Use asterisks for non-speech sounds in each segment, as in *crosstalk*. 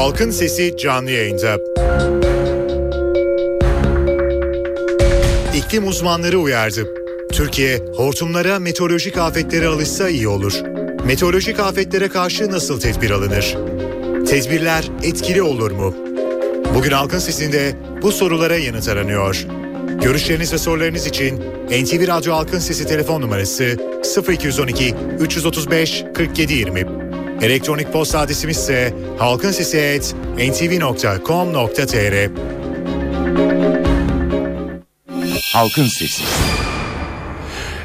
Halkın Sesi canlı yayında. İklim uzmanları uyardı. Türkiye hortumlara meteorolojik afetlere alışsa iyi olur. Meteorolojik afetlere karşı nasıl tedbir alınır? Tedbirler etkili olur mu? Bugün Halkın Sesi'nde bu sorulara yanıt aranıyor. Görüşleriniz ve sorularınız için NTV Radyo Halkın Sesi telefon numarası 0212 335 4720. Elektronik posta adresimiz ise halkinsesi@ntv.com.tr. Halkın Sesi.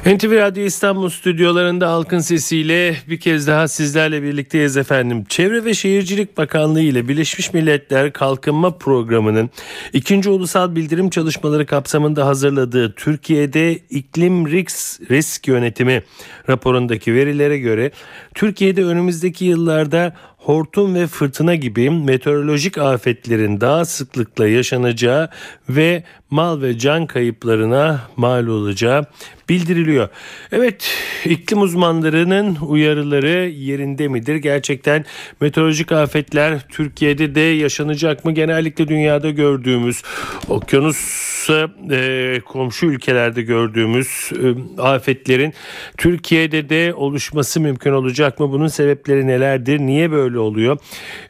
NTV Radyo İstanbul stüdyolarında halkın sesiyle bir kez daha sizlerle birlikteyiz efendim. Çevre ve Şehircilik Bakanlığı ile Birleşmiş Milletler Kalkınma Programı'nın ikinci ulusal bildirim çalışmaları kapsamında hazırladığı Türkiye'de iklim risk, risk yönetimi raporundaki verilere göre Türkiye'de önümüzdeki yıllarda hortum ve fırtına gibi meteorolojik afetlerin daha sıklıkla yaşanacağı ve mal ve can kayıplarına mal olacağı bildiriliyor. Evet iklim uzmanlarının uyarıları yerinde midir? Gerçekten meteorolojik afetler Türkiye'de de yaşanacak mı? Genellikle dünyada gördüğümüz okyanusa e, komşu ülkelerde gördüğümüz e, afetlerin Türkiye'de de oluşması mümkün olacak mı? Bunun sebepleri nelerdir? Niye böyle oluyor?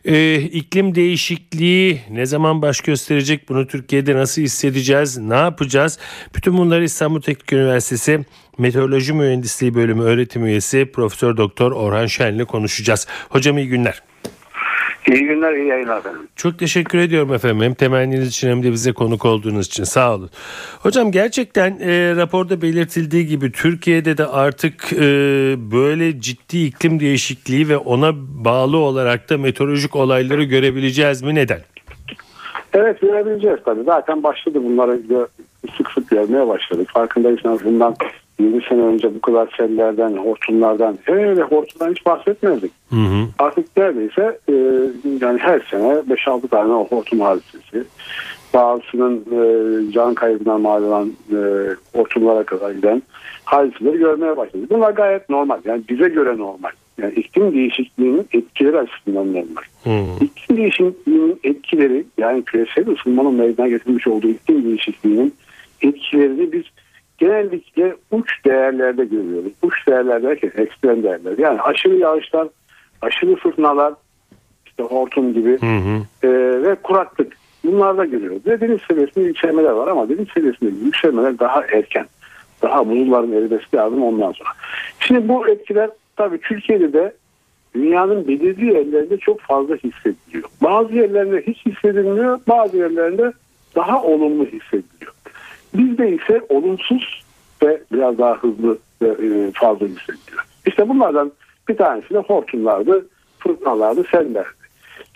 E, iklim değişikliği ne zaman baş gösterecek? Bunu Türkiye'de nasıl hissedeceğiz? Ne yapacağız? Bütün bunları İstanbul Teknik Üniversitesi Meteoroloji Mühendisliği Bölümü öğretim üyesi Profesör Doktor Orhan Şen'le konuşacağız. Hocam iyi günler. İyi günler, iyi yayınlar efendim. Çok teşekkür ediyorum efendim. Hem temenniniz için hem de bize konuk olduğunuz için. Sağ olun. Hocam gerçekten e, raporda belirtildiği gibi Türkiye'de de artık e, böyle ciddi iklim değişikliği ve ona bağlı olarak da meteorolojik olayları görebileceğiz mi? Neden? Evet görebileceğiz tabii. Zaten başladı bunları sık sık görmeye başladık. Farkındaysanız bundan 20 sene önce bu kadar sellerden, hortumlardan, hele hortumdan hiç bahsetmezdik. Hı hı. Artık neredeyse e, yani her sene 5-6 tane hortum hadisesi, bazısının e, can kaybına mal olan e, hortumlara kadar giden hadiseleri görmeye başladık. Bunlar gayet normal. Yani bize göre normal. Yani iklim değişikliğinin etkileri açısından normal. Hmm. İklim değişikliğinin etkileri yani küresel ısınmanın meydana getirmiş olduğu iklim değişikliğinin etkilerini biz genellikle uç değerlerde görüyoruz. Uç değerler derken ekstrem değerler. Yani aşırı yağışlar, aşırı fırtınalar, işte hortum gibi hı hı. E, ve kuraklık. Bunlarda görüyoruz. Ve deniz seviyesinde yükselmeler var ama deniz seviyesinde yükselmeler daha erken. Daha buzulların erimesi lazım ondan sonra. Şimdi bu etkiler tabii Türkiye'de de dünyanın belirli yerlerinde çok fazla hissediliyor. Bazı yerlerinde hiç hissedilmiyor, bazı yerlerinde daha olumlu hissediliyor. Bizde ise olumsuz ve biraz daha hızlı ve e, fazla hissediliyor. İşte bunlardan bir tanesi de hortumlardı, fırtınalardı, sellerdi.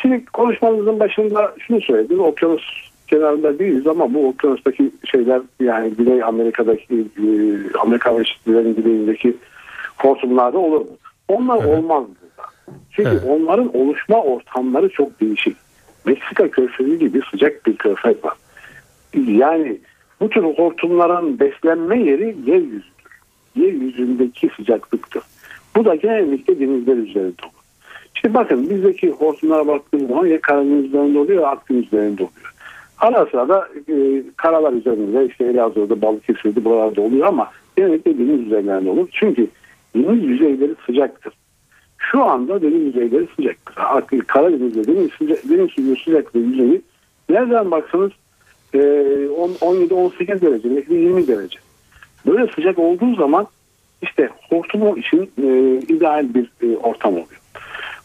Şimdi konuşmamızın başında şunu söyledim. Okyanus kenarında değiliz ama bu okyanustaki şeyler yani Güney Amerika'daki e, Amerika ve güneyindeki hortumlarda olur mu? Onlar evet. olmaz burada. Çünkü evet. onların oluşma ortamları çok değişik. Meksika körfezi gibi sıcak bir körfez var. Yani bu tür hortumların beslenme yeri yeryüzüdür. Yeryüzündeki sıcaklıktır. Bu da genellikle denizler üzerinde olur. Şimdi bakın bizdeki hortumlara baktığımız zaman ya Karadeniz üzerinde oluyor ya Akdeniz üzerinde oluyor. Ara sıra da e, karalar üzerinde işte Elazığ'da Balıkesir'de buralarda oluyor ama genellikle deniz üzerlerinde olur. Çünkü deniz yüzeyleri sıcaktır. Şu anda deniz yüzeyleri sıcaktır. Karadeniz'de deniz, deniz suyu sıcaklığı yüzeyi nereden baksanız 17-18 e, derece, belki 20 derece. Böyle sıcak olduğu zaman işte hortumu için e, ideal bir e, ortam oluyor.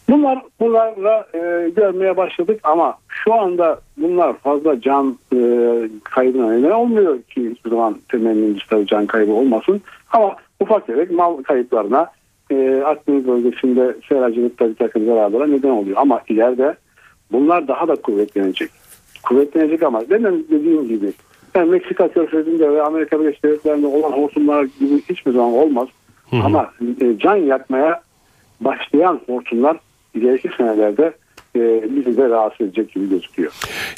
Bunlar bunlarla e, görmeye başladık ama şu anda bunlar fazla can e, kaybına neden olmuyor ki hiçbir zaman temennimiz tabii can kaybı olmasın. Ama ufak tefek mal kayıplarına e, Akdeniz bölgesinde seracılıkta bir takım zararlara neden oluyor. Ama ileride bunlar daha da kuvvetlenecek kuvvetlenecek ama demin dediğim gibi yani Meksika körfezinde ve Amerika Birleşik Devletleri'nde olan hortumlar gibi hiçbir zaman olmaz. Hı hı. Ama e, can yakmaya başlayan hortumlar ileriki senelerde e, bizi de rahatsız edecek gibi gözüküyor.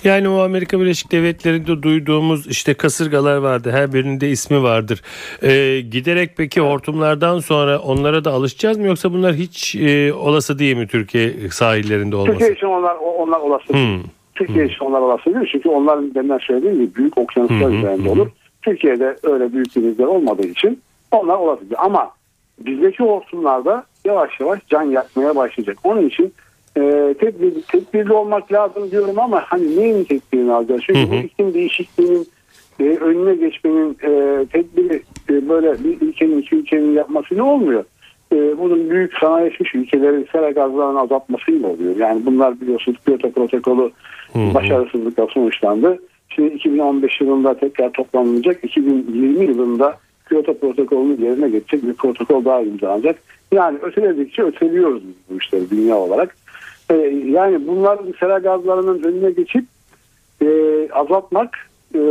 Yani o Amerika Birleşik Devletleri'nde duyduğumuz işte kasırgalar vardı. Her birinin de ismi vardır. Ee, giderek peki hortumlardan sonra onlara da alışacağız mı yoksa bunlar hiç e, olası değil mi Türkiye sahillerinde olması? Türkiye için onlar onlar olası. Hmm. Türkiye için onlar olası değil. Çünkü onların deminden söylediğim gibi büyük okyanuslar üzerinde olur. Türkiye'de öyle büyük denizler olmadığı için onlar değil. Ama bizdeki hortumlarda yavaş yavaş can yakmaya başlayacak. Onun için e, tedbir, tedbirli olmak lazım diyorum ama hani neyin tedbirini alacağız? Çünkü Hı hı. bu iklim değişikliğinin e, önüne geçmenin e, tedbiri e, böyle bir ülkenin iki ülkenin yapması ne olmuyor? E, bunun büyük sanayileşmiş ülkelerin sera gazlarını azaltmasıyla oluyor. Yani bunlar biliyorsunuz Kyoto protokolü Hı hı. başarısızlıkla sonuçlandı. Şimdi 2015 yılında tekrar toplanılacak. 2020 yılında Kyoto protokolünün yerine geçecek bir protokol daha imzalanacak. Yani öteledikçe öteliyoruz biz bu işleri dünya olarak. E, yani bunların sera gazlarının önüne geçip e, azaltmak e,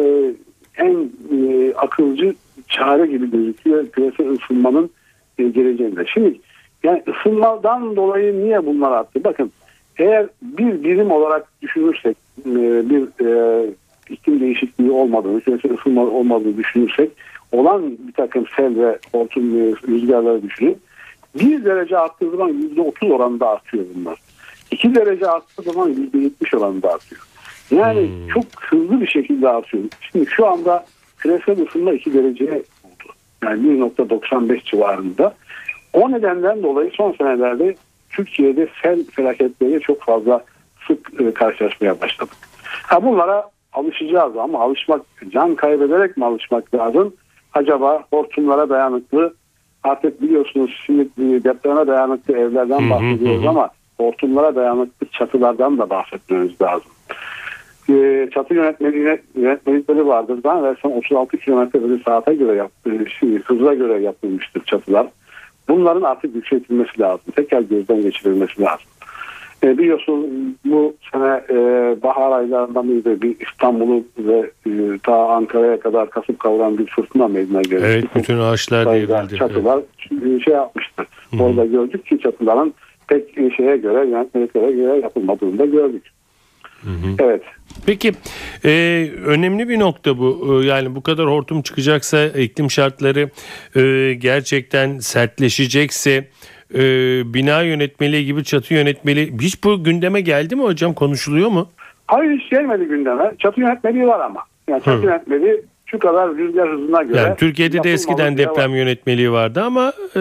en e, akılcı çare gibi gözüküyor küresel ısınmanın geleceğinde. Şimdi yani ısınmadan dolayı niye bunlar arttı? Bakın eğer bir birim olarak düşünürsek e, bir e, iklim değişikliği olmadığını, küresel ısınma olmadığını düşünürsek olan bir takım sel ve hortum e, rüzgarları düşünün. Bir derece arttığı zaman yüzde otuz oranında artıyor bunlar. İki derece arttığı zaman yüzde yetmiş oranında artıyor. Yani çok hızlı bir şekilde artıyor. Şimdi şu anda küresel ısınma 2 dereceye. Yani 1.95 civarında. O nedenden dolayı son senelerde Türkiye'de sel felaketleriyle çok fazla sık e, karşılaşmaya başladık. Ha bunlara alışacağız ama alışmak, can kaybederek mi alışmak lazım? Acaba hortumlara dayanıklı artık biliyorsunuz şimdi e, depreme dayanıklı evlerden bahsediyoruz ama hortumlara dayanıklı çatılardan da bahsetmemiz lazım. E, çatı yönetmeliğine yönetmelikleri vardır. Versen 36 kilometre bölü saate göre yap, e, şey, hıza göre yapılmıştır çatılar. Bunların artık yükseltilmesi lazım. Tekrar gözden geçirilmesi lazım. E, biliyorsun bu sene e, bahar aylarında mıydı bir İstanbul'u ve e, ta Ankara'ya kadar kasıp kavuran bir fırtına meydana gelmişti. Evet bütün ağaçlar devrildi. çatılar e, şey yapmıştı. Orada gördük ki çatıların pek şeye göre yönetmeliklere göre yapılmadığını da gördük. Evet. Peki e, önemli bir nokta bu. E, yani bu kadar hortum çıkacaksa iklim şartları e, gerçekten sertleşecekse e, bina yönetmeliği gibi çatı yönetmeliği hiç bu gündeme geldi mi hocam konuşuluyor mu? Hayır hiç gelmedi gündeme. Çatı yönetmeliği var ama. Yani çatı Hı. yönetmeliği şu kadar rüzgar hızına göre. Yani Türkiye'de de eskiden diye var. deprem yönetmeliği vardı ama e,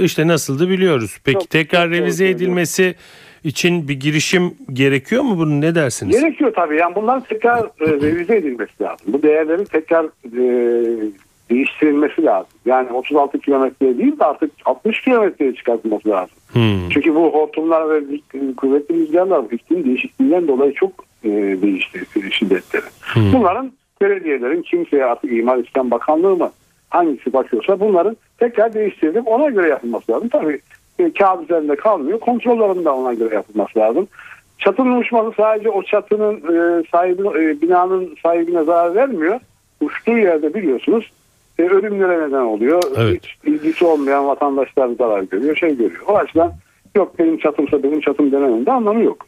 işte nasıldı biliyoruz. Peki Çok- tekrar revize edilmesi için bir girişim gerekiyor mu bunun ne dersiniz? Gerekiyor tabii. Yani bunların tekrar e, revize edilmesi lazım. Bu değerlerin tekrar e, değiştirilmesi lazım. Yani 36 kilometreye değil de artık 60 kilometreye çıkartılması lazım. Hmm. Çünkü bu hortumlar ve kuvvetli rüzgarlar iklim değişikliğinden dolayı çok e, değişti şiddetleri. Hmm. Bunların belediyelerin kimseye artık İmar İslam Bakanlığı mı hangisi bakıyorsa bunların tekrar değiştirilip ona göre yapılması lazım. Tabii e, kağıt üzerinde kalmıyor. Kontrollerin de ona göre yapılması lazım. Çatının uçması sadece o çatının e, sahibi, e, binanın sahibine zarar vermiyor. Uçtuğu yerde biliyorsunuz e, ölümlere neden oluyor. Evet. Hiç ilgisi olmayan vatandaşlar zarar görüyor, şey görüyor. O açıdan yok benim çatımsa benim çatım demenin de anlamı yok.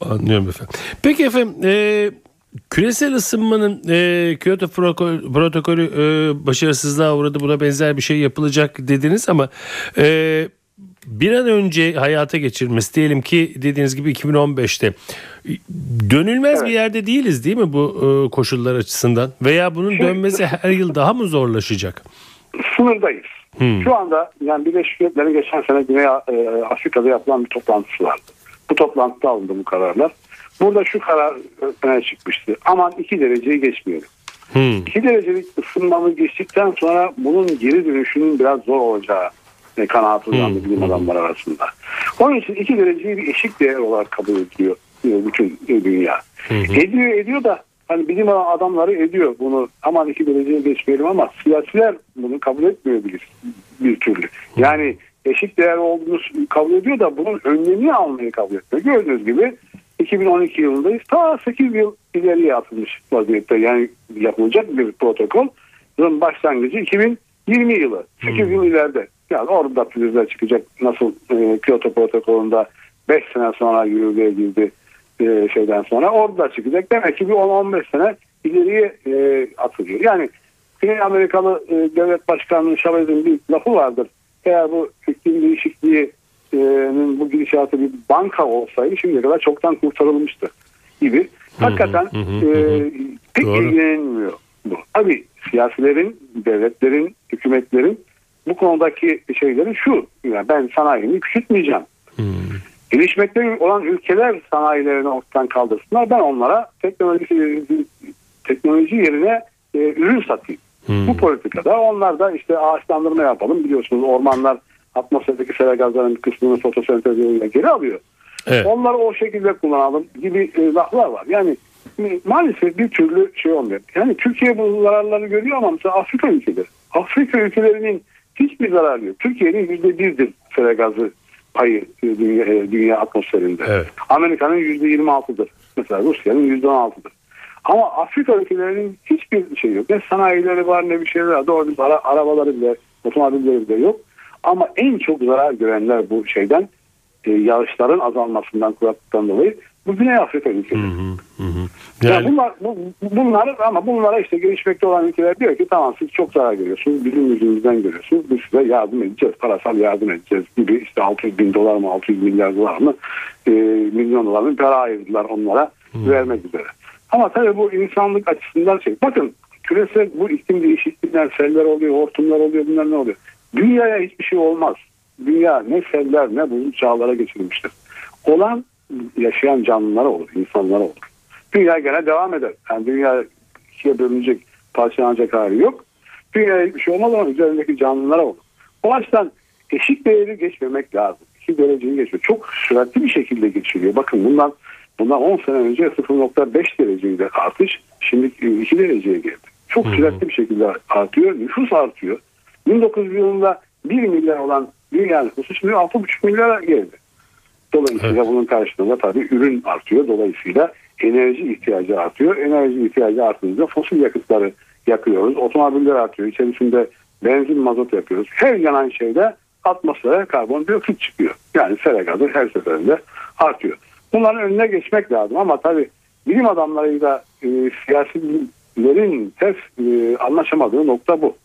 Anlıyorum efendim. Peki efendim e, küresel ısınmanın e, Kyoto protokol- protokolü e, başarısızlığa uğradı buna benzer bir şey yapılacak dediniz ama e, bir an önce hayata geçirmesi diyelim ki dediğiniz gibi 2015'te dönülmez Evet. bir yerde değiliz değil mi bu e, koşullar açısından veya bunun dönmesi her yıl daha mı zorlaşacak? Sınırdayız. Hmm. Şu anda yani Birleşmiş Milletler'in geçen sene Güney e, Afrika'da yapılan bir toplantısı vardı. Bu toplantıda alındı bu kararlar. Burada şu karar öne çıkmıştı. Aman 2 dereceyi geçmeyelim. Hmm. 2 derecelik ısınmamız geçtikten sonra bunun geri dönüşünün biraz zor olacağı e, kanaat uyandı Hmm. bilim adamları arasında. Onun için 2 dereceyi bir eşik değer olarak kabul ediyor e, bütün e, dünya. Ediyor ediyor da hani bilim adamları ediyor bunu aman 2 dereceyi geçmeyelim ama siyasiler bunu kabul etmiyor bir, bir türlü. Yani eşik değer olduğunu kabul ediyor da bunun önlemini almayı kabul etmiyor. Gördüğünüz gibi 2012 yılındayız. Ta 8 yıl ileriye atılmış vaziyette. Yani yapılacak bir protokol. Bunun başlangıcı 2020 yılı. 8 yıl ileride. Yani orada pürüzler çıkacak. Nasıl e, Kyoto protokolünde 5 sene sonra yürürlüğe girdi e, şeyden sonra orada da çıkacak. Demek ki bir 10-15 sene ileriye e, atılıyor. Yani Güney Amerikalı e, devlet başkanının Chavez'in bir lafı vardır. Eğer bu iklim değişikliğinin bu gidişatı bir banka olsaydı şimdiye kadar çoktan kurtarılmıştı gibi. Hakikaten hı hı, e, pek Doğru. ilgilenmiyor bu. Tabii siyasilerin, devletlerin, hükümetlerin bu konudaki şeyleri şu. Yani ben sanayimi küçültmeyeceğim. Hmm. Gelişmekte olan ülkeler sanayilerini ortadan kaldırsınlar. Ben onlara teknoloji, teknoloji yerine e, ürün satayım. Hmm. Bu politikada onlar da işte ağaçlandırma yapalım. Biliyorsunuz ormanlar atmosferdeki sera gazlarının bir kısmını fotosentez yoluyla geri alıyor. Evet. Onları o şekilde kullanalım gibi e, laflar var. Yani e, maalesef bir türlü şey olmuyor. Yani Türkiye bu zararları görüyor ama mesela Afrika ülkeleri. Afrika ülkelerinin hiçbir zararı yok. Türkiye'nin yüzde birdir sera gazı payı e, dünya, e, dünya atmosferinde. Evet. Amerika'nın yüzde yirmi altıdır. Mesela Rusya'nın yüzde on altıdır. Ama Afrika ülkelerinin hiçbir şey yok. Ne sanayileri var ne bir şeyler var. Doğru ara, arabaları bile, otomobilleri bile yok. Ama en çok zarar görenler bu şeyden e, yağışların azalmasından kuraklıktan dolayı bu Güney Afrika ülkeleri. Hı hı. Yani Yani bunlar, bu, bunlar ama bunlara işte gelişmekte olan ülkeler diyor ki tamam siz çok zarar görüyorsunuz. Bizim yüzümüzden görüyorsunuz. Biz size yardım edeceğiz. Parasal yardım edeceğiz gibi işte 600 bin dolar mı 600 milyar dolar mı e, milyon dolar mı para ayırdılar onlara vermek üzere. Ama tabii bu insanlık açısından şey. Bakın küresel bu iklim değişikliğinden seller oluyor, hortumlar oluyor, bunlar ne oluyor? Dünyaya hiçbir şey olmaz. Dünya ne seller ne buzul çağlara geçirilmiştir. Olan yaşayan canlılara olur, insanlara olur. Dünya gene devam eder. Yani dünya ikiye bölünecek, parçalanacak hali yok. Dünyaya hiçbir şey olmaz ama üzerindeki canlılara olur. O açıdan eşik değeri geçmemek lazım. 2 dereceyi geçiyor. Çok süratli bir şekilde geçiliyor. Bakın bundan bundan 10 sene önce 0.5 dereceydi artış. Şimdi 2 dereceye geldi. Çok süratli bir şekilde artıyor. Nüfus artıyor. 1900 yılında 1 milyar olan dünya nüfusu şimdi 6,5 milyara geldi. Dolayısıyla bunun karşılığında tabii ürün artıyor. Dolayısıyla enerji ihtiyacı artıyor. Enerji ihtiyacı artınca fosil yakıtları yakıyoruz. Otomobiller artıyor. İçerisinde benzin, mazot yapıyoruz. Her yanan şeyde atmosfere karbondioksit çıkıyor. Yani sera gazı her seferinde artıyor. Bunların önüne geçmek lazım ama tabii bilim adamlarıyla e, siyasilerin ters e, anlaşamadığı nokta bu.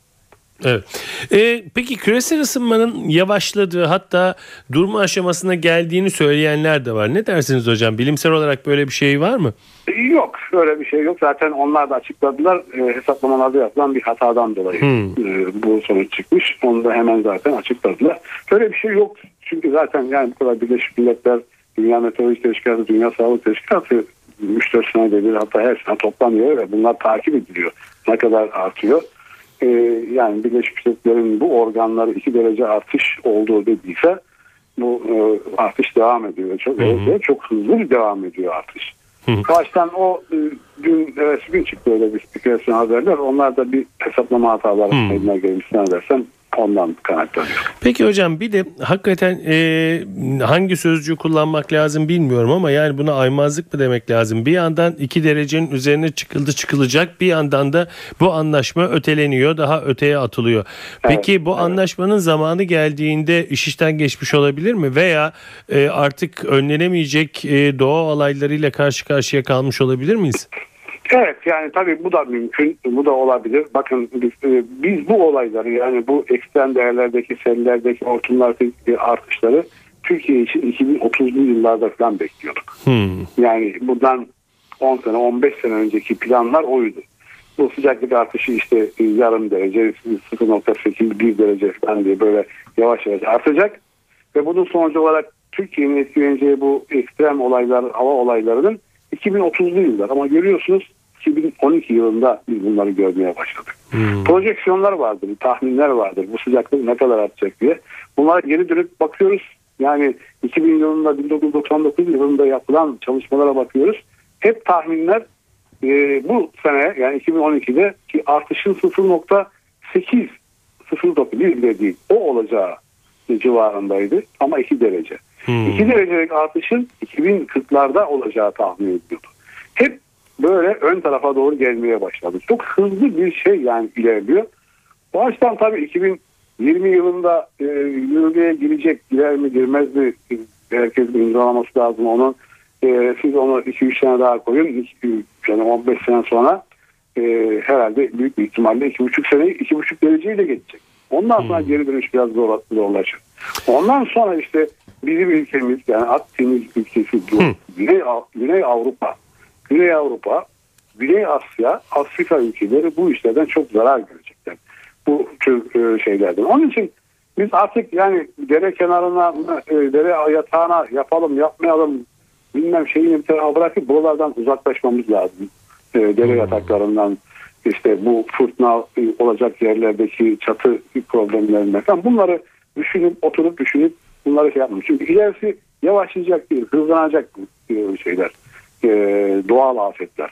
Evet. Ee, peki küresel ısınmanın yavaşladığı hatta durma aşamasına geldiğini söyleyenler de var. Ne dersiniz hocam? Bilimsel olarak böyle bir şey var mı? Yok öyle bir şey yok. Zaten onlar da açıkladılar. E, hesaplamalarda yapılan bir hatadan dolayı Hmm. e, bu sonuç çıkmış. Onu da hemen zaten açıkladılar. Böyle bir şey yok. Çünkü zaten yani bu kadar Birleşmiş Milletler, Dünya Meteoroloji Teşkilatı, Dünya Sağlık Teşkilatı 3-4 senede bir hatta her sene toplanıyor ve bunlar takip ediliyor. Ne kadar artıyor. E, yani Birleşmiş Milletler'in bu organları 2 derece artış olduğu dediyse bu e, artış devam ediyor. Çok, ve çok hızlı bir devam ediyor artış. Karşıdan o e, dün evet gün çıktı öyle bir spekülasyon haberler. Onlar da bir hesaplama hataları meydana gelmiş zannedersem ondan kaynaklanıyor. Peki hocam bir de hakikaten e, hangi sözcüğü kullanmak lazım bilmiyorum ama yani buna aymazlık mı demek lazım? Bir yandan iki derecenin üzerine çıkıldı çıkılacak bir yandan da bu anlaşma öteleniyor daha öteye atılıyor. Peki bu anlaşmanın zamanı geldiğinde iş işten geçmiş olabilir mi? Veya e, artık önlenemeyecek e, doğa olaylarıyla karşı karşıya kalmış olabilir miyiz? Evet yani tabii bu da mümkün. Bu da olabilir. Bakın biz, e, biz bu olayları yani bu ekstrem değerlerdeki sellerdeki hortumlardaki artışları Türkiye için 2030'lu yıllarda falan bekliyorduk. Hmm. Yani buradan 10 sene 15 sene önceki planlar oydu. Bu sıcaklık artışı işte yarım derece 0.8 1 derece falan diye böyle yavaş yavaş artacak. Ve bunun sonucu olarak Türkiye'nin etkileneceği bu ekstrem olaylar, hava olaylarının 2030'lu yıllar. Ama görüyorsunuz 2012 yılında biz bunları görmeye başladık. Hmm. Projeksiyonlar vardır, tahminler vardır. Bu sıcaklık ne kadar artacak diye. Bunlara geri dönüp bakıyoruz. Yani 2000 yılında 1999 yılında yapılan çalışmalara bakıyoruz. Hep tahminler e, bu sene yani 2012'de ki artışın 0.8 0.1 bile değil o olacağı civarındaydı ama 2 derece. Hmm. 2 derecelik artışın 2040'larda olacağı tahmin ediliyordu. Hep böyle ön tarafa doğru gelmeye başladı. Çok hızlı bir şey yani ilerliyor. Bu açıdan tabii 2020 yılında e, yürürlüğe girecek, girer mi girmez mi Herkesin imzalaması lazım onu. E, siz onu 2-3 sene daha koyun. Yani 15 sene sonra e, herhalde büyük bir ihtimalle 2,5 sene 2,5 dereceyle geçecek. Ondan sonra hmm. geri dönüş biraz zor, zorlaşır. Ondan sonra işte bizim ülkemiz yani Akdeniz ülkesi hmm. Güney, Güney Avrupa, Güney Avrupa, Güney Asya, Afrika ülkeleri bu işlerden çok zarar görecekler. Bu tür e, şeylerden. Onun için biz artık yani dere kenarına, e, dere yatağına yapalım, yapmayalım bilmem tarafa bırakıp buralardan uzaklaşmamız lazım. E, dere hmm. yataklarından işte bu fırtına olacak yerlerdeki çatı problemlerinden falan bunları düşünüp oturup düşünüp bunları şey yapmış. Çünkü ilerisi yavaşlayacak değil, hızlanacak şeyler, e, doğal afetler.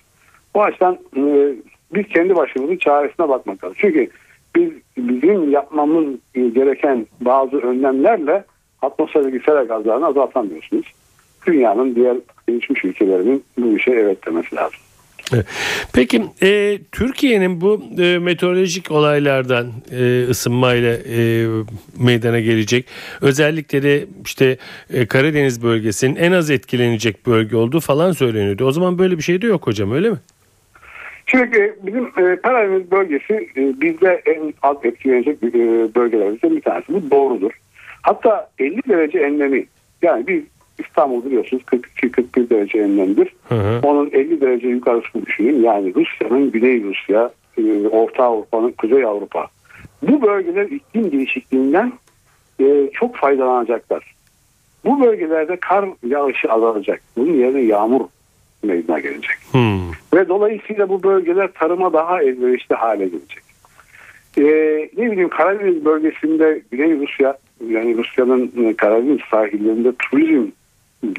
Bu açıdan e, biz kendi başımızın çaresine bakmak lazım. Çünkü biz bizim yapmamız gereken bazı önlemlerle atmosferdeki sera gazlarını azaltamıyorsunuz. Dünyanın diğer gelişmiş ülkelerinin bu işe evet demesi lazım. Peki e, Türkiye'nin bu e, meteorolojik olaylardan e, ısınmayla e, meydana gelecek özellikle de işte e, Karadeniz bölgesinin en az etkilenecek bölge olduğu falan söyleniyordu. O zaman böyle bir şey de yok hocam öyle mi? Çünkü bizim e, Karadeniz bölgesi e, bizde en az etkilenecek e, bölgelerimizden bir tanesi. Bu doğrudur. Hatta 50 derece enlemi yani biz İstanbul biliyorsunuz 42-41 derece enlemdir. Hı hı. Onun 50 derece yukarısını düşünün. Yani Rusya'nın Güney Rusya, e, Orta Avrupa'nın Kuzey Avrupa. Bu bölgeler iklim değişikliğinden e, çok faydalanacaklar. Bu bölgelerde kar yağışı azalacak. Bunun yerine yağmur meydana gelecek. Hmm. Ve dolayısıyla bu bölgeler tarıma daha elverişli hale gelecek. Ee, ne bileyim Karadeniz bölgesinde Güney Rusya yani Rusya'nın Karadeniz sahillerinde turizm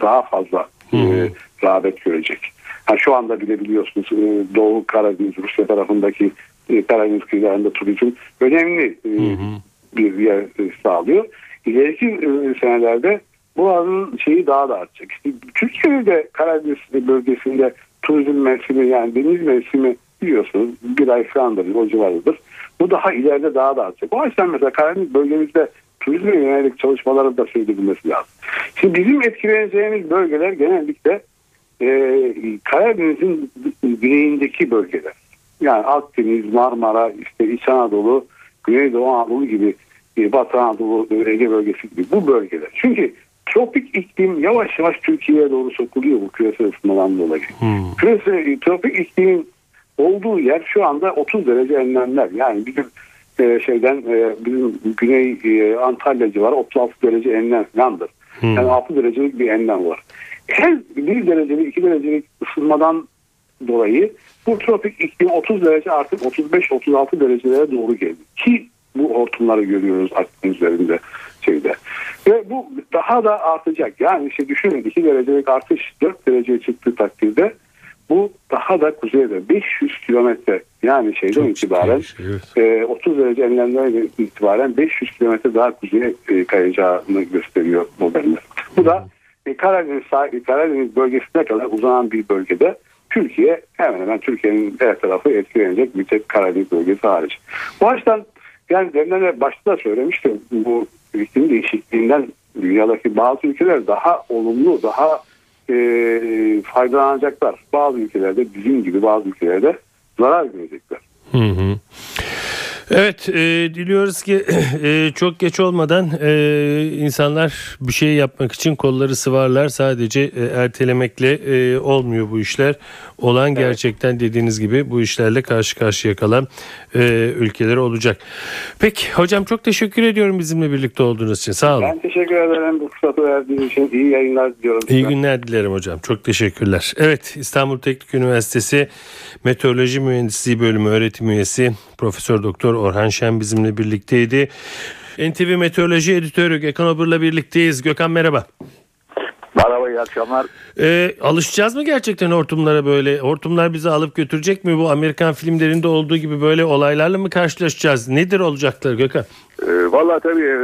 daha fazla hmm. e, rağbet görecek. Ha, şu anda bile biliyorsunuz e, Doğu Karadeniz Rusya tarafındaki e, Karadeniz kıyılarında turizm önemli e, hmm. bir yer e, sağlıyor. İleriki e, senelerde bu alanın şeyi daha da artacak. İşte Türkiye'de de Karadeniz bölgesinde turizm mevsimi yani deniz mevsimi biliyorsunuz bir ay falandır o civarıdır. Bu daha ileride daha da artacak. O yüzden mesela Karadeniz bölgemizde turizme yönelik çalışmaların da sürdürülmesi lazım. Şimdi bizim etkileneceğimiz bölgeler genellikle e, Karadeniz'in güneyindeki bölgeler. Yani Akdeniz, Marmara, işte İç Anadolu, Güneydoğu Anadolu gibi e, Batı Anadolu, Ege bölgesi gibi bu bölgeler. Çünkü tropik iklim yavaş yavaş Türkiye'ye doğru sokuluyor bu küresel ısınmadan dolayı. Hmm. Küresel, tropik iklimin olduğu yer şu anda 30 derece enlemler. Yani bizim e, şeyden e, bizim güney e, Antalya civarı 36 derece enlem falandır. Hmm. Yani 6 derecelik bir enlem var. Her 1 derecelik 2 derecelik ısınmadan dolayı bu tropik iklim 30 derece artık 35-36 derecelere doğru geldi. Ki bu hortumları görüyoruz Akdeniz üzerinde şeyde. Ve bu daha da artacak. Yani işte düşünün 2 derecelik artış 4 dereceye çıktığı takdirde bu daha da kuzeyde 500 kilometre yani şeyden Çok itibaren şey, evet. e, 30 derece enlemden itibaren 500 kilometre daha kuzeye e, kayacağını gösteriyor modeller. Bu da e, Karadeniz, Karadeniz bölgesine kadar uzanan bir bölgede Türkiye hemen hemen Türkiye'nin her tarafı etkilenecek bir tek Karadeniz bölgesi hariç. Bu açıdan yani deminden başta da söylemiştim bu iklim değişikliğinden dünyadaki bazı ülkeler daha olumlu, daha e, faydalanacaklar. Bazı ülkelerde bizim gibi bazı ülkelerde zarar görecekler. Hı hı. Evet e, diliyoruz ki *clears throat* e, çok geç olmadan e, insanlar bir şey yapmak için kolları sıvarlar sadece e, ertelemekle e, olmuyor bu işler. Olan evet. gerçekten dediğiniz gibi bu işlerle karşı karşıya kalan e, ülkeler olacak. Peki hocam çok teşekkür ediyorum bizimle birlikte olduğunuz için sağ olun. Ben teşekkür ederim fırsatı verdiğiniz için iyi yayınlar diliyorum. İyi günler dilerim hocam çok teşekkürler. Evet İstanbul Teknik Üniversitesi Meteoroloji Mühendisliği Bölümü öğretim üyesi Profesör Doktor Orhan Şen bizimle birlikteydi. NTV Meteoroloji Editörü Gökhan Obur'la birlikteyiz. Gökhan merhaba. Merhaba iyi akşamlar. Ee, alışacağız mı gerçekten hortumlara böyle? Hortumlar bizi alıp götürecek mi? Bu Amerikan filmlerinde olduğu gibi böyle olaylarla mı karşılaşacağız? Nedir olacaklar Gökhan? Ee, Valla tabii e,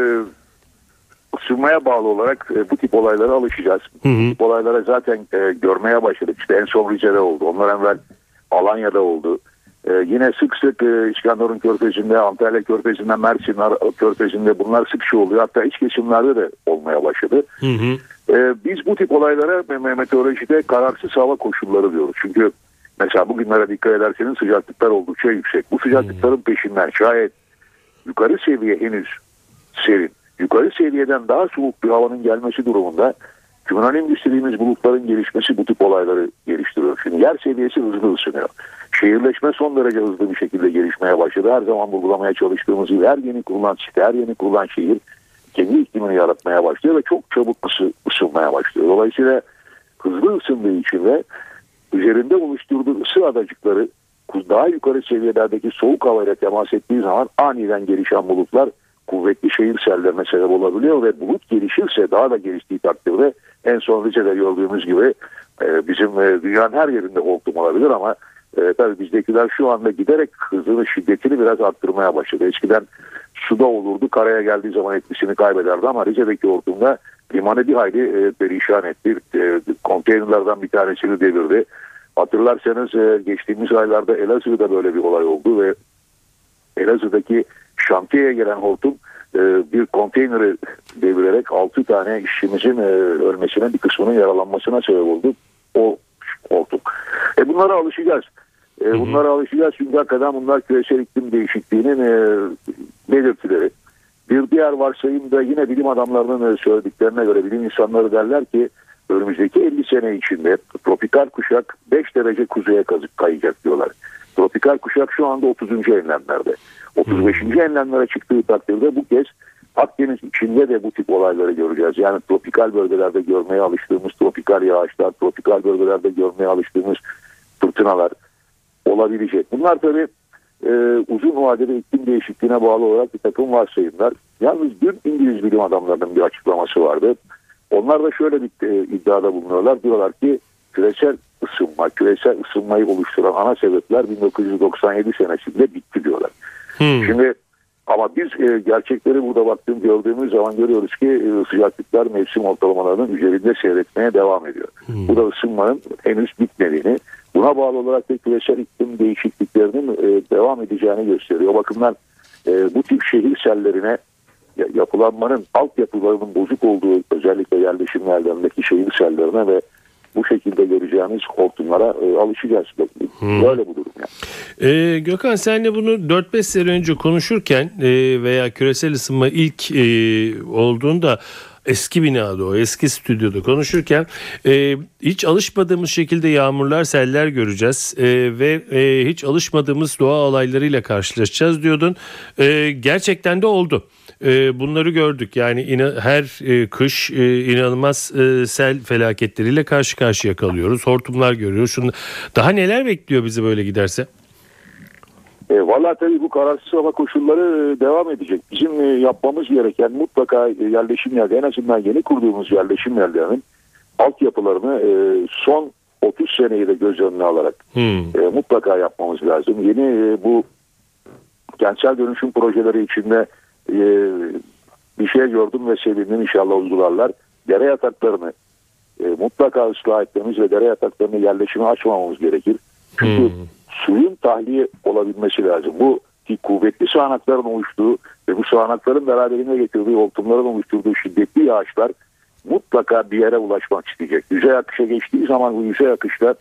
ısınmaya bağlı olarak e, bu tip olaylara alışacağız. Hı hı. Bu tip olaylara zaten e, görmeye başladık. İşte en son Rize'de oldu. Ondan evvel Alanya'da oldu. Ee, yine sık sık e, İskenderun Körfezi'nde, Antalya Körfezi'nde, Mersin Körfezi'nde bunlar sık şey oluyor. Hatta iç kesimlerde de olmaya başladı. Hı hı. Ee, biz bu tip olaylara me- meteorolojide kararsız hava koşulları diyoruz. Çünkü mesela bugünlere dikkat ederseniz sıcaklıklar oldukça yüksek. Bu sıcaklıkların peşinden şayet yukarı seviye henüz serin, yukarı seviyeden daha soğuk bir havanın gelmesi durumunda kümülanim dediğimiz bulutların gelişmesi bu tip olayları geliştiriyor. Şimdi yer seviyesi hızlı ısınıyor. Şehirleşme son derece hızlı bir şekilde gelişmeye başladı. Her zaman vurgulamaya çalıştığımız gibi her yeni kurulan site, her yeni kurulan şehir kendi iklimini yaratmaya başlıyor ve çok çabuk ısı, ısınmaya başlıyor. Dolayısıyla hızlı ısındığı için ve üzerinde oluşturduğu ısı adacıkları daha yukarı seviyelerdeki soğuk havayla temas ettiği zaman aniden gelişen bulutlar kuvvetli şehir sellerine sebep olabiliyor ve bulut gelişirse daha da geliştiği takdirde en son Rize'de gördüğümüz gibi e, bizim e, dünyanın her yerinde hortum olabilir ama e, tabii bizdekiler şu anda giderek hızını şiddetini biraz arttırmaya başladı. Eskiden suda olurdu karaya geldiği zaman etkisini kaybederdi ama Rize'deki hortumda limanı bir hayli e, perişan etti. E, konteynerlardan bir tanesini devirdi. Hatırlarsanız e, geçtiğimiz aylarda Elazığ'da böyle bir olay oldu ve Elazığ'daki şantiyeye gelen hortum e, bir konteyneri devirerek 6 tane işçimizin e, ölmesine bir kısmının yaralanmasına sebep oldu. O hortum. E bunlara alışacağız. E, bunlara alışacağız çünkü hakikaten bunlar küresel iklim değişikliğinin e, belirtileri. Bir diğer varsayım da yine bilim adamlarının söylediklerine göre bilim insanları derler ki önümüzdeki 50 sene içinde tropikal kuşak 5 derece kuzeye kazık kayacak diyorlar. Tropikal kuşak şu anda 30. enlemlerde. 35. enlemlere çıktığı takdirde bu kez Akdeniz içinde de bu tip olayları göreceğiz. Yani tropikal bölgelerde görmeye alıştığımız tropikal yağışlar, tropikal bölgelerde görmeye alıştığımız fırtınalar olabilecek. Bunlar tabii e, uzun vadede iklim değişikliğine bağlı olarak bir takım varsayımlar. Yalnız dün İngiliz bilim adamlarının bir açıklaması vardı. Onlar da şöyle bir e, iddiada bulunuyorlar. Diyorlar ki küresel ısınma, küresel ısınmayı oluşturan ana sebepler 1997 senesinde bitti diyorlar. Hmm. Şimdi ama biz e, gerçekleri burada baktığım gördüğümüz zaman görüyoruz ki e, sıcaklıklar mevsim ortalamalarının üzerinde seyretmeye devam ediyor. Bu da ısınmanın henüz bitmediğini, buna bağlı olarak da küresel iklim değişikliklerinin e, devam edeceğini gösteriyor. O bakımdan e, bu tip şehir sellerine ya- yapılanmanın altyapılarının bozuk olduğu özellikle yerleşim yerlerindeki şehir sellerine ve bu şekilde göreceğimiz hortumlara e, alışacağız. Böyle bu durum yani. Ee, Gökhan senle bunu 4-5 sene önce konuşurken e, veya küresel ısınma ilk e, olduğunda eski binada o eski stüdyoda konuşurken e, hiç alışmadığımız şekilde yağmurlar seller göreceğiz e, ve e, hiç alışmadığımız doğa olaylarıyla karşılaşacağız diyordun. E, gerçekten de oldu. E, bunları gördük yani ina- her e, kış e, inanılmaz e, sel felaketleriyle karşı karşıya kalıyoruz. Hortumlar görüyoruz. Şunu, daha neler bekliyor bizi böyle giderse? E, Valla tabii bu kararsız hava koşulları devam edecek. Bizim e, yapmamız gereken mutlaka e, yerleşim yerleri en azından yeni kurduğumuz yerleşim yerlerinin altyapılarını e, son 30 seneyi de göz önüne alarak Hmm. e, mutlaka yapmamız lazım. Yeni e, bu kentsel dönüşüm projeleri içinde e, bir şey gördüm ve sevindim inşallah uygularlar. Dere yataklarını e, mutlaka ıslah etmemiz ve dere yataklarını yerleşime açmamamız gerekir. Çünkü Hmm. suyun tahliye olabilmesi lazım. Bu ki kuvvetli sağanakların oluştuğu ve bu sağanakların beraberinde getirdiği hortumların oluşturduğu şiddetli yağışlar mutlaka bir yere ulaşmak isteyecek. Yüzey akışa geçtiği zaman bu yüzey akışlar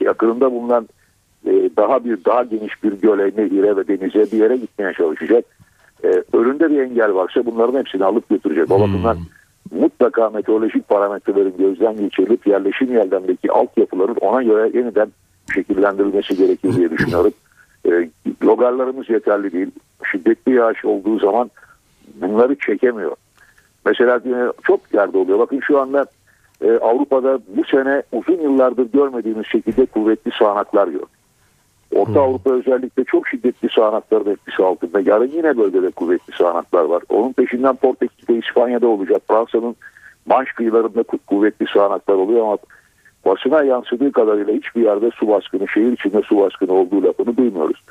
yakınında bulunan e, daha bir daha geniş bir göle, nehire ve denize bir yere gitmeye çalışacak. E, önünde bir engel varsa bunların hepsini alıp götürecek. O bakımdan mutlaka meteorolojik parametrelerin gözden geçirilip yerleşim yerlerindeki altyapıların ona göre yeniden şekillendirilmesi gerekir diye düşünüyorum. E, logarlarımız yeterli değil. Şiddetli yağış olduğu zaman bunları çekemiyor. Mesela çok yerde oluyor. Bakın şu anda e, Avrupa'da bu sene uzun yıllardır görmediğimiz şekilde kuvvetli sağanaklar gördük. Orta Avrupa özellikle çok şiddetli sağanakların etkisi altında. Yarın yine bölgede kuvvetli sağanaklar var. Onun peşinden Portekiz'de, İspanya'da olacak. Fransa'nın Manş kıyılarında ku- kuvvetli sağanaklar oluyor ama basına yansıdığı kadarıyla hiçbir yerde su baskını, şehir içinde su baskını olduğu lafını duymuyoruz.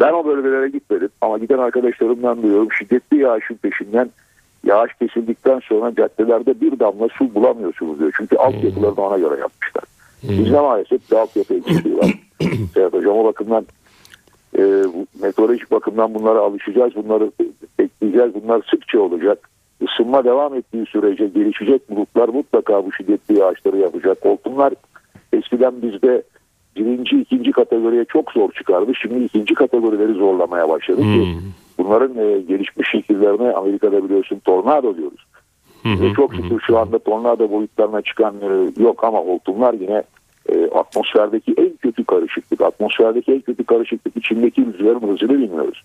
Ben o bölgelere gitmedim ama giden arkadaşlarımdan duyuyorum. Şiddetli yağışın peşinden yağış kesildikten sonra caddelerde bir damla su bulamıyorsunuz diyor. Çünkü altyapılarını ona göre yapmışlar. Bizde maalesef bir altyapı eksikliği var. *clears throat* Serhat Hocam o bakımdan E, meteorolojik bakımdan bunlara alışacağız. Bunları bekleyeceğiz. Bunlar sıkça olacak. Isınma devam ettiği sürece gelişecek bulutlar mutlaka bu şiddetli yağışları yapacak. Hortumlar eskiden bizde birinci, ikinci kategoriye çok zor çıkardı. Şimdi ikinci kategorileri zorlamaya başladı ki bunların e, gelişmiş şekillerine Amerika'da biliyorsun tornado diyoruz. Ve çok şükür şu anda tornado boyutlarına çıkan e, yok ama hortumlar yine e, atmosferdeki en kötü karışıklık. Atmosferdeki en kötü karışıklık içindeki rüzgarın hızını bilmiyoruz.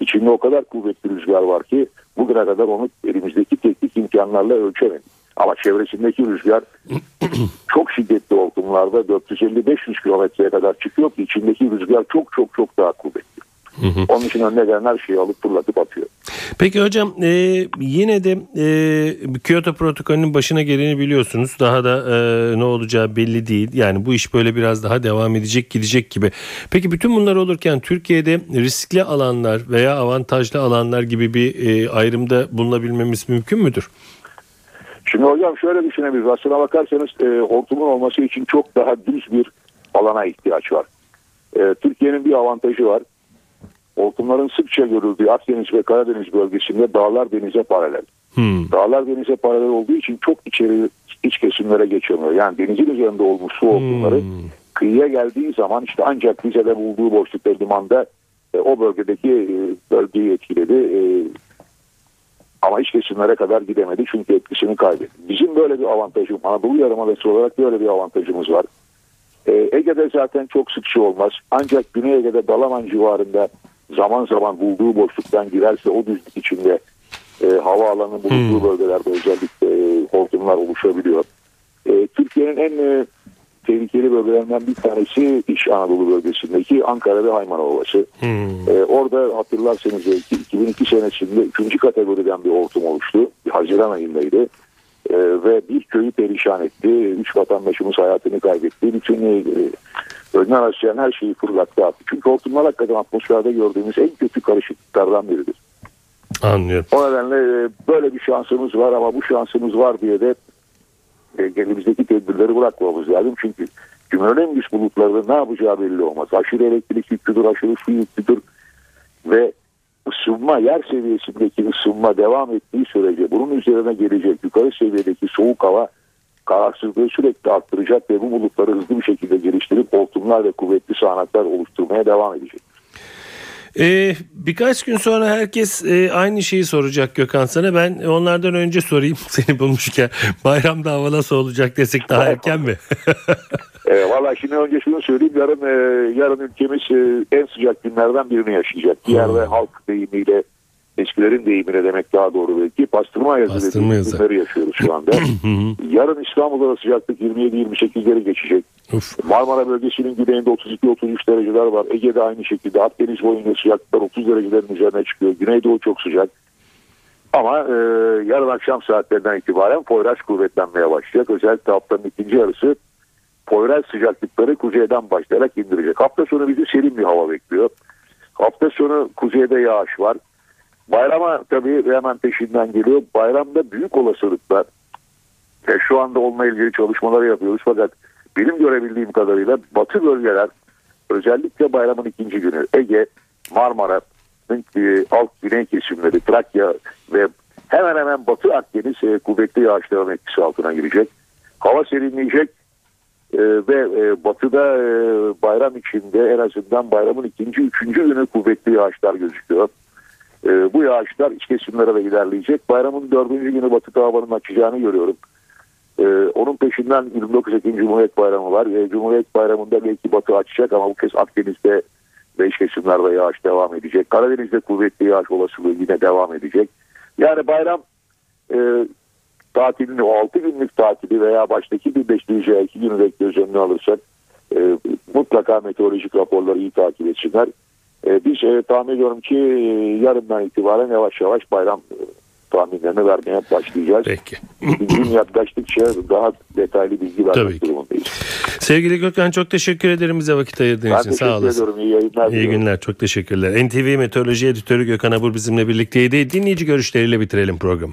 İçinde o kadar kuvvetli rüzgar var ki bugüne kadar onu elimizdeki teknik imkanlarla ölçemedik. Ama çevresindeki rüzgar *clears throat* çok şiddetli hortumlarda 450-500 kilometreye kadar çıkıyor ki içindeki rüzgar çok çok çok daha kuvvetli. Onun için önüne her şeyi alıp fırlatıp atıyor. Peki hocam e, yine de e, Kyoto protokolünün başına geleni biliyorsunuz. Daha da e, ne olacağı belli değil. Yani bu iş böyle biraz daha devam edecek gidecek gibi. Peki bütün bunlar olurken Türkiye'de riskli alanlar veya avantajlı alanlar gibi bir e, ayrımda bulunabilmemiz mümkün müdür? Şimdi hocam şöyle düşünebiliriz. Aslına bakarsanız e, hortumun olması için çok daha düz bir alana ihtiyaç var. E, Türkiye'nin bir avantajı var. Hortumların sıkça görüldüğü Akdeniz ve Karadeniz bölgesinde dağlar denize paralel. Hmm. Dağlar denize paralel olduğu için çok içeri iç kesimlere geçemiyor. Yani denizin üzerinde olmuş su hortumları Hmm. kıyıya geldiği zaman işte ancak Rize'de bulduğu boşlukta limanda e, o bölgedeki e, bölgeyi etkiledi. E, ama iç kesimlere kadar gidemedi çünkü etkisini kaybetti. Bizim böyle bir avantajımız, Anadolu Yarımadası olarak böyle bir avantajımız var. E, Ege'de zaten çok sıkça olmaz. Ancak Güney Ege'de Dalaman civarında zaman zaman bulduğu boşluktan girerse o düzlük içinde e, havaalanının bulunduğu bölgelerde özellikle e, hortumlar oluşabiliyor. E, Türkiye'nin en e, tehlikeli bölgelerinden bir tanesi İç Anadolu bölgesindeki Ankara ve Haymana Ovası. Hmm. E, orada hatırlarsanız belki 2002 senesinde 3. kategoriden bir hortum oluştu. Haziran ayındaydı. E, ve bir köyü perişan etti. Üç vatandaşımız hayatını kaybetti. Bütün e, önüne açlayan her şeyi fırlattı attı. Çünkü hortumlar hakikaten atmosferde gördüğümüz en kötü karışıklıklardan biridir. Anlıyorum. O nedenle e, böyle bir şansımız var ama bu şansımız var diye de e, elimizdeki tedbirleri bırakmamız lazım. Çünkü cümlelenmiş bulutların ne yapacağı belli olmaz. Aşırı elektrik yüklüdür, aşırı su yüklüdür ve ısınma, yer seviyesindeki ısınma devam ettiği sürece bunun üzerine gelecek yukarı seviyedeki soğuk hava kararsızlığı sürekli arttıracak ve bu bulutları hızlı bir şekilde geliştirip hortumlar ve kuvvetli sağanaklar oluşturmaya devam edecek. Ee, birkaç gün sonra herkes e, aynı şeyi soracak Gökhan sana. Ben onlardan önce sorayım *laughs* seni bulmuşken. Bayramda hava nasıl olacak desek daha erken mi? *laughs* E, Valla şimdi önce şunu söyleyeyim. Yarın e, yarın ülkemiz e, en sıcak günlerden birini yaşayacak. Bir yerde halk deyimiyle eskilerin deyimiyle demek daha doğru belki. Pastırma yazı dediğimiz yazı. günleri yaşıyoruz şu anda. *clears throat* yarın İstanbul'da da sıcaklık 27-28'leri geçecek. Uf. Marmara bölgesinin güneyinde 32-33 dereceler var. Ege'de aynı şekilde. Akdeniz boyunca sıcaklıklar 30 derecelerin üzerine çıkıyor. Güneydoğu çok sıcak. Ama e, yarın akşam saatlerinden itibaren Poyraz kuvvetlenmeye başlayacak. Özellikle haftanın ikinci yarısı Poyraz sıcaklıkları kuzeyden başlayarak indirecek. Hafta sonu bizi serin bir hava bekliyor. Hafta sonu kuzeyde yağış var. Bayrama tabii hemen peşinden geliyor. Bayramda büyük olasılıkla e, şu anda onunla ilgili çalışmaları yapıyoruz. Fakat benim görebildiğim kadarıyla batı bölgeler özellikle bayramın ikinci günü Ege, Marmara'nın e, alt güney kesimleri, Trakya ve hemen hemen batı Akdeniz e, kuvvetli yağışların etkisi altına girecek. Hava serinleyecek e, ve e, batıda e, bayram içinde en azından bayramın ikinci, üçüncü günü kuvvetli yağışlar gözüküyor. E, bu yağışlar iç kesimlere de ilerleyecek. Bayramın dördüncü günü batı havanın açacağını görüyorum. Ee, onun peşinden 29 Ekim Cumhuriyet Bayramı var. Ee, Cumhuriyet Bayramı'nda belki batı açacak ama bu kez Akdeniz'de ve iç kesimlerde yağış devam edecek. Karadeniz'de kuvvetli yağış olasılığı yine devam edecek. Yani bayram e, tatilini o 6 günlük tatili veya baştaki bir beşleyeceği 2 günü göz önüne alırsak e, mutlaka meteorolojik raporları iyi takip etsinler. E, biz e, tahmin ediyorum ki e, yarından itibaren yavaş yavaş bayram e, tahminlerini vermeye başlayacağız. Peki. Gün yaklaştıkça daha detaylı bilgi Tabii vermek ki. durumundayız. Sevgili Gökhan çok teşekkür ederim bize vakit ayırdığın Ben için. Sağ olasın. ediyorum. İyi yayınlar. İyi diliyorum. günler. Çok teşekkürler. NTV Meteoroloji Editörü Gökhan Abur bizimle birlikteydi. Dinleyici görüşleriyle bitirelim programı.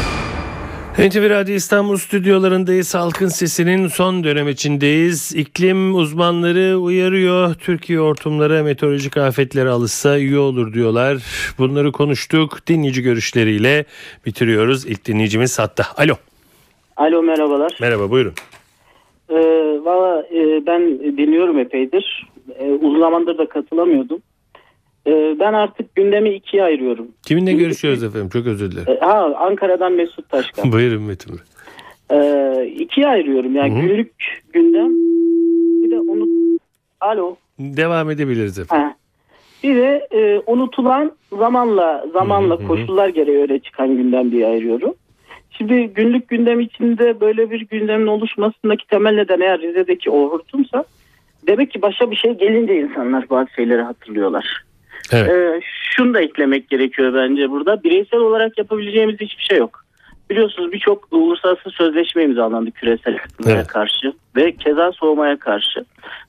NTV Radyo İstanbul stüdyolarındayız. Halkın Sesi'nin son dönem içindeyiz. İklim uzmanları uyarıyor. Türkiye hortumlara meteorolojik afetlere alışsa iyi olur diyorlar. Bunları konuştuk. Dinleyici görüşleriyle bitiriyoruz. İlk dinleyicimiz hatta. Alo. Alo merhabalar. Merhaba buyurun. Ee, Valla e, ben dinliyorum epeydir. E, uzun zamandır da katılamıyordum. E, ben artık gündemi ikiye ayırıyorum. Kiminle görüşüyoruz efendim? Çok özür dilerim. E, ha Ankara'dan Mesut Taşkan. *laughs* buyurun Metin Bey. e, ikiye ayırıyorum. Yani Hı hı. günlük gündem. Bir de onu... Alo. Devam edebiliriz efendim. Ha. Bir de e, unutulan zamanla zamanla Hı hı hı. koşullar gereği öyle çıkan gündem diye ayırıyorum. Şimdi günlük gündem içinde böyle bir gündemin oluşmasındaki temel neden eğer Rize'deki o hortumsa demek ki başa bir şey gelince insanlar bazı şeyleri hatırlıyorlar. Evet. Ee, şunu da eklemek gerekiyor bence burada. Bireysel olarak yapabileceğimiz hiçbir şey yok. Biliyorsunuz birçok uluslararası sözleşme imzalandı küresel ısınmaya Evet. karşı ve keza soğumaya karşı.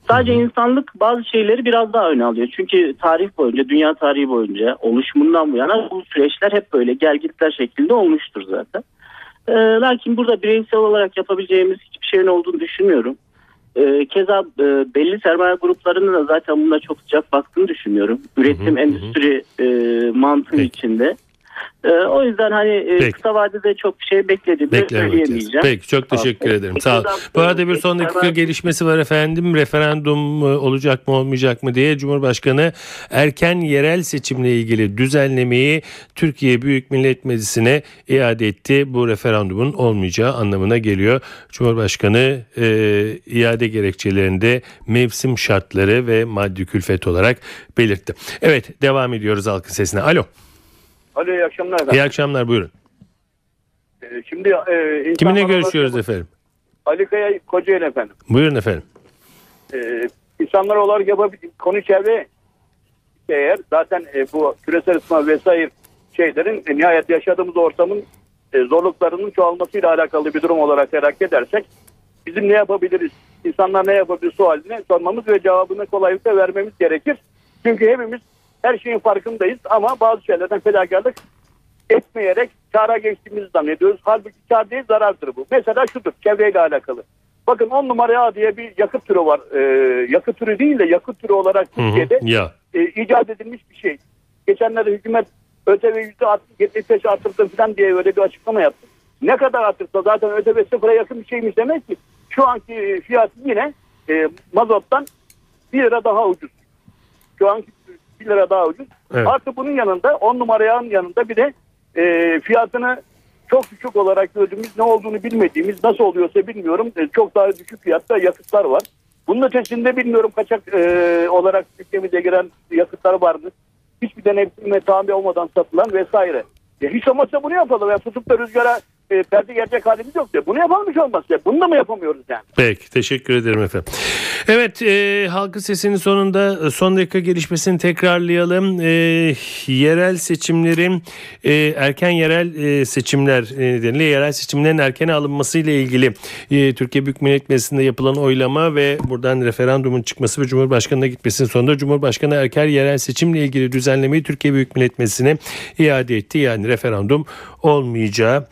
Sadece insanlık bazı şeyleri biraz daha öne alıyor. Çünkü tarih boyunca, dünya tarihi boyunca oluşumundan bu yana bu süreçler hep böyle gelgitler şeklinde olmuştur zaten. Ee, lakin burada bireysel olarak yapabileceğimiz hiçbir şeyin olduğunu düşünmüyorum. Ee, keza e, belli sermaye gruplarının da zaten buna çok sıcak baktığını düşünüyorum. Üretim, Hı hı, hı. endüstri e, mantığı Peki. içinde. E, o yüzden hani e, Peki. kısa vadede çok bir şey beklediğimi söyleyemeyeceğim. Peki çok teşekkür Tamam. ederim. Sağ ol. Buradan, Bu arada bir son dakika gelişmesi var efendim. Referandum e, olacak mı olmayacak mı diye Cumhurbaşkanı erken yerel seçimle ilgili düzenlemeyi Türkiye Büyük Millet Meclisi'ne iade etti. Bu referandumun olmayacağı anlamına geliyor. Cumhurbaşkanı e, iade gerekçelerinde mevsim şartları ve maddi külfet olarak belirtti. Evet devam ediyoruz halkın sesine. Alo. Alo iyi akşamlar. efendim. İyi akşamlar buyurun. Ee, Şimdi e, Kiminle görüşüyoruz efendim? Ali Kaya Kocaeli efendim. Buyurun efendim. Ee, insanlar olarak yapabil- konu çevre eğer zaten e, bu küresel ısınma vesaire şeylerin e, nihayet yaşadığımız ortamın e, zorluklarının çoğalmasıyla alakalı bir durum olarak hareket edersek bizim ne yapabiliriz? İnsanlar ne yapabilir sualine sormamız ve cevabını kolaylıkla vermemiz gerekir. Çünkü hepimiz her şeyin farkındayız ama bazı şeylerden fedakarlık etmeyerek kâra geçtiğimizi zannediyoruz. Halbuki kâr değil zarardır bu. Mesela şudur çevreyle alakalı. Bakın 10 numara A diye bir yakıt türü var. Ee, yakıt türü değil de yakıt türü olarak Hı hı. Türkiye'de Ya. e, icat edilmiş bir şey. Geçenlerde hükümet ÖTV %75 arttırdı falan diye öyle bir açıklama yaptı. Ne kadar arttırsa zaten ÖTV sıfıra yakın bir şeymiş demek ki şu anki fiyatı yine e, mazottan 1 lira daha ucuz. Şu anki 1 lira daha ucuz. Evet. Artı bunun yanında 10 numarayağın yanında bir de e, fiyatını çok düşük olarak gördüğümüz ne olduğunu bilmediğimiz nasıl oluyorsa bilmiyorum e, çok daha düşük fiyatta yakıtlar var. Bunun ötesinde bilmiyorum kaçak e, olarak ülkemize giren yakıtlar vardı. Hiçbir denetim ve tamir olmadan satılan vesaire. Ya hiç olmazsa bunu yapalım. Ya tutup da rüzgara e, perde gelecek halimiz yok. Ya. Bunu yapalım hiç olmazsa. Bunu da mı yapamıyoruz yani? Peki teşekkür ederim efendim. Evet e, halkın sesinin sonunda e, son dakika gelişmesini tekrarlayalım. E, yerel seçimlerin e, erken yerel e, seçimler e, nedeniyle yerel seçimlerin erkene alınması ile ilgili e, Türkiye Büyük Millet Meclisi'nde yapılan oylama ve buradan referandumun çıkması ve Cumhurbaşkanı'na gitmesinin sonunda Cumhurbaşkanı erken yerel seçimle ilgili düzenlemeyi Türkiye Büyük Millet Meclisi'ne iade etti. Yani referandum olmayacağı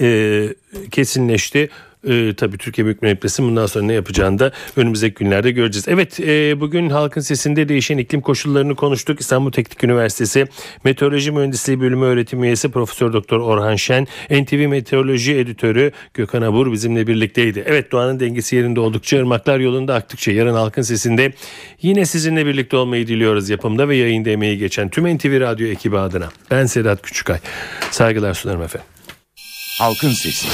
e, kesinleşti. E, tabii Türkiye Büyük Millet Meclisi bundan sonra ne yapacağını da önümüzdeki günlerde göreceğiz. Evet e, bugün halkın sesinde değişen iklim koşullarını konuştuk. İstanbul Teknik Üniversitesi Meteoroloji Mühendisliği Bölümü öğretim üyesi Profesör Doktor Orhan Şen, NTV Meteoroloji Editörü Gökhan Abur bizimle birlikteydi. Evet doğanın dengesi yerinde oldukça ırmaklar yolunda aktıkça yarın halkın sesinde yine sizinle birlikte olmayı diliyoruz yapımda ve yayında emeği geçen tüm NTV Radyo ekibi adına. Ben Sedat Küçükay. Saygılar sunarım efendim. Halkın Sesi.